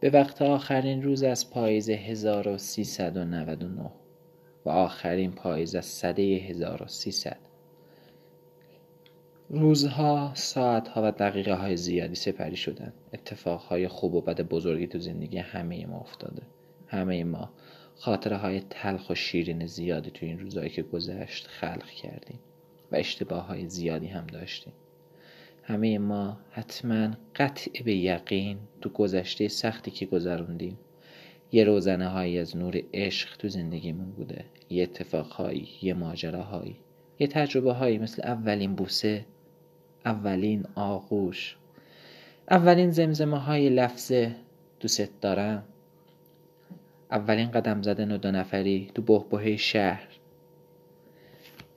به وقت آخرین روز از پاییز 1399 و آخرین پاییز از سده 1300 روزها، ساعتها و دقیقه های زیادی سپری شدن اتفاقهای خوب و بد بزرگی تو زندگی همه ما افتاده. همه ما خاطره های تلخ و شیرین زیادی تو این روزهایی که گذشت خلق کردیم و اشتباه های زیادی هم داشتیم. همه ما حتما قطع به یقین تو گذشته سختی که گذروندیم. یه روزنه هایی از نور عشق تو زندگیمون بوده یه اتفاقهایی یه ماجراهایی یه تجربه هایی مثل اولین بوسه اولین آغوش اولین زمزمه های لفظه دوست دارم اولین قدم زدن و دو نفری تو بهبهه شهر.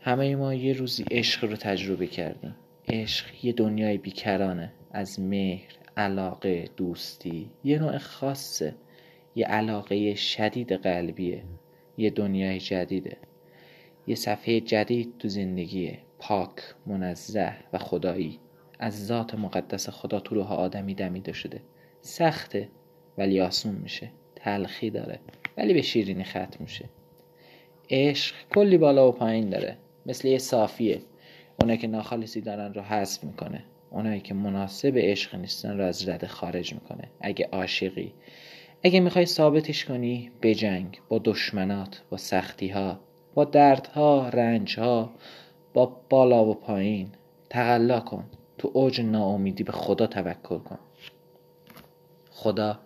همه ما یه روزی عشق رو تجربه کردیم. عشق یه دنیای بیکرانه. از مهر علاقه دوستی. یه نوع خاصه. یه علاقه شدید قلبیه. یه دنیای جدیده. یه صفحه جدید تو زندگیه. پاک منزه و خدایی. از ذات مقدس خدا تو روح آدمی دمیده شده. سخته ولی آسون میشه. تلخی داره ولی به شیرینی ختم میشه. عشق کلی بالا و پایین داره. مثل یه صافیه. اونایی که ناخالصی دارن رو حذف می‌کنه. اونایی که مناسب عشق نیستن رو از رده خارج می‌کنه. اگه عاشقی اگه می‌خوای ثابتش کنی بجنگ با دشمنات با سختی ها با دردها رنجها با بالا و پایین تقلا کن. تو اوج ناامیدی به خدا توکل کن. خدا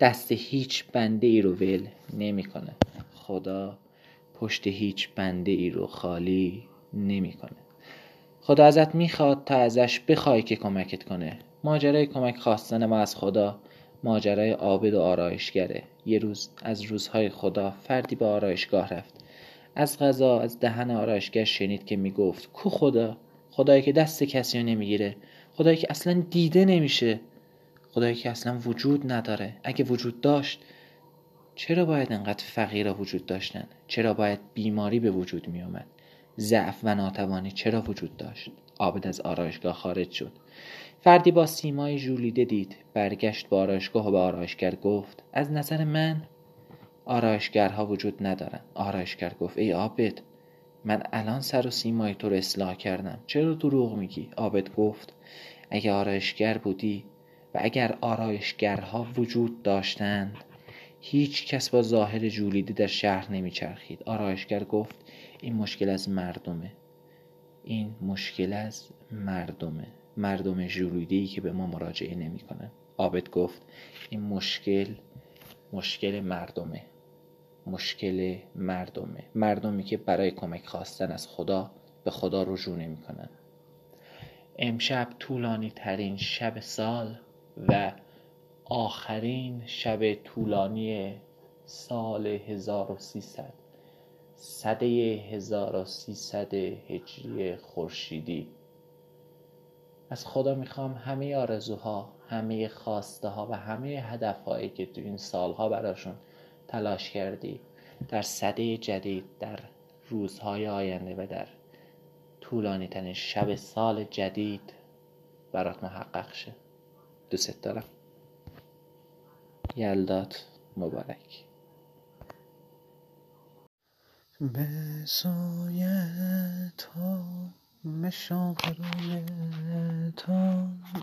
دست هیچ بنده ای رو ول نمی‌کنه. خدا پشت هیچ بنده ای رو خالی نمی‌کنه. خدا ازت می‌خواد تا ازش بخوای که کمکت کنه. ماجرای کمک خواستن ما از خدا ماجرای عابد و آرایشگره. یه روز از روزهای خدا فردی به آرایشگاه رفت. از غذا از دهن آرایشگر شنید که می‌گفت کو خدا؟ خدایی که دست کسی رو نمی‌گیره. خدایی که اصلا دیده نمیشه. خدایی که اصلا وجود نداره. اگه وجود داشت چرا باید انقدر فقیرا وجود داشتن؟ چرا باید بیماری به وجود می اومد ضعف و ناتوانی چرا وجود داشت؟ عابد از آرایشگاه خارج شد. فردی با سیمای ژولیده دید. برگشت به آرایشگاه و به آرایشگر گفت از نظر من آرایشگرها وجود ندارن. آرایشگر گفت ای عابد من الان سر و سیمای تو رو اصلاح کردم. چرا دروغ میگی؟ عابد گفت اگه آرایشگر بودی و اگر آرایشگرها وجود داشتند هیچ کس با ظاهر جولیده در شهر نمیچرخید. آرایشگر گفت این مشکل از مردمه. این مشکل از مردمه. مردم ای که به ما مراجعه نمی‌کنن. عابد گفت این مشکل مشکل مردمه. مشکل مردمه. مردمی که برای کمک خواستن از خدا به خدا رجوع نمی‌کنن. امشب طولانی ترین شب سال و آخرین شب طولانی سال 1300 سده 1300 هجری خورشیدی. از خدا می‌خوام همه آرزوها همه خواسته ها و همه هدف هایی که تو این سالها براشون تلاش کردی در سده جدید در روزهای آینده و در طولانی ترین شب سال جدید برات محقق شه. دوست دارم. یلدات مبارک. به سوی تو به شوق روی به طرف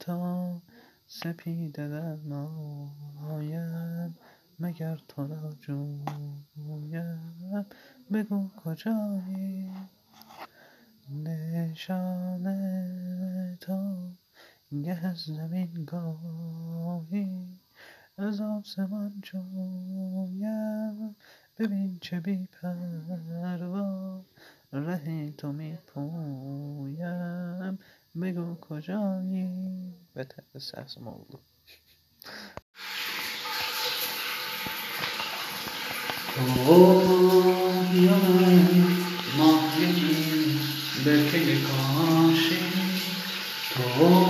تو سپیده در نایم مگر تو را جویم؟ بگو کجایی؟ نشان تو گه از زمین گاهی. از آسمان جویم. ببین چه بی پروا ره تو می پویم. بگو کجایی؟ به ترس موضوع برکه کاشی؟ تو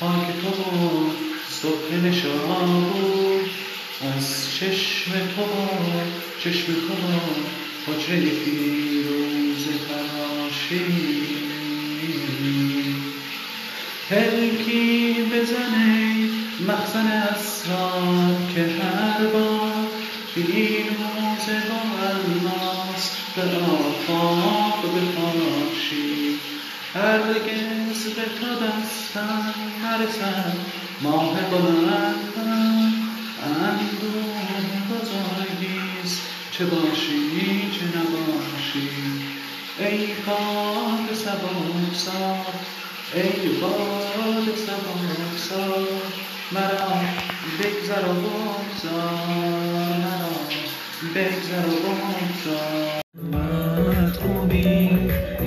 پاک تو بود صبح نشان بود. از چشم تو بود چشم بود. حجره فیروز تراشی پلکی بزنه مخزن اسرار که هر بار فیروز با الماس به آفاق بپاشی هرگز تو دستم نرسد ماه بلندم. اندوه بزرگیست چه باشی چه نباشی. ای باد سبکسار ای باد سبکسار مرا بگذر و بگذار مرا بگذر و بگذار. خوبی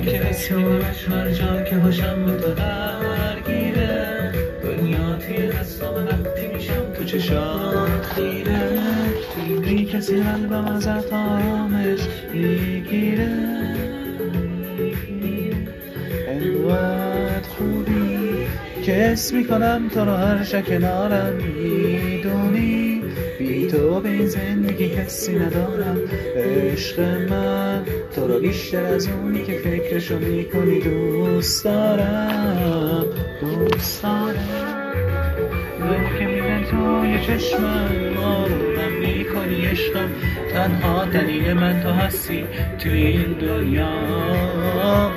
که اسمش هر جا که باشم به تو درگیره. دنیا توی دستام وقتی میشم تو چشات خیره. بی کسی قلبم ازت آرامش می‌گیره. انقدر خوبی که حس می‌کنم تو رو هر شب کنارم می‌دونی تو به این زندگی کسی ندارم. عشق من تو رو بیشتر از اونی که فکرشو می‌کنی دوست دارم. دوست دارم. که میزن توی چشمم آرومم می‌کنی عشقم. تنها دلیل من تو هستی توی این دنیا.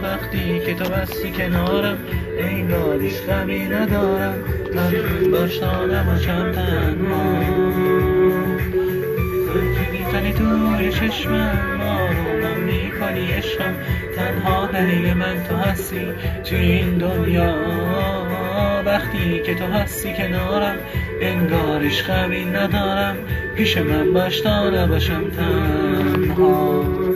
وقتی که تو بستی کنارم انگاریش غمی ندارم. من باشانم و چم تنها. می‌زنی توی چشمم آرومم می‌کنی عشقم. تنها دلیل من تو هستی توی این دنیا. وقتی که تو هستی کنارم انگارش غمی ندارم. پیش من باش تا نباشم تنها.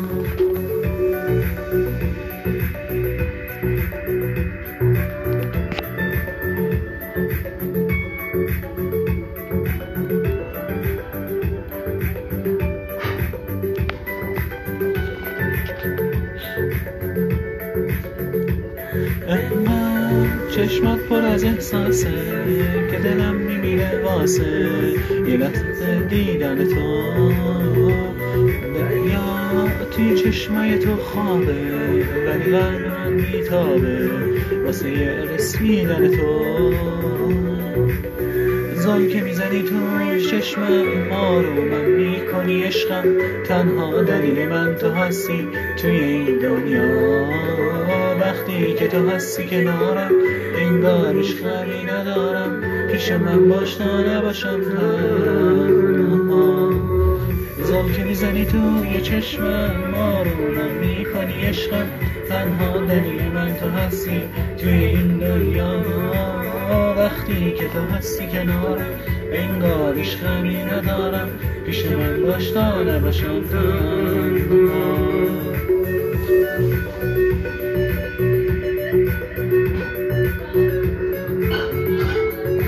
انقدر چشمات پر از احساسه که دلم میمیره واسه. یه لحظه دیدن تو دریا توی چشمای تو خوابه. ولی من میتابه واسه یه رسیدن تو. زل که می‌زنی توی چشمم آرومم می‌کنی عشقم. تنها دلیل من تو هستی توی این دنیا. وقتی که تو هستی کنارم انگارش خبری ندارم. پیش من باش تا نباشم زل که می‌زنی توی چشمم آرومم می‌کنی عشقم. تنها دلیل من تو هستی توی این دنیا. وقتی که تو هستی کنارم انگاریش غمی ندارم. پیش من باش تا نباشم تنها.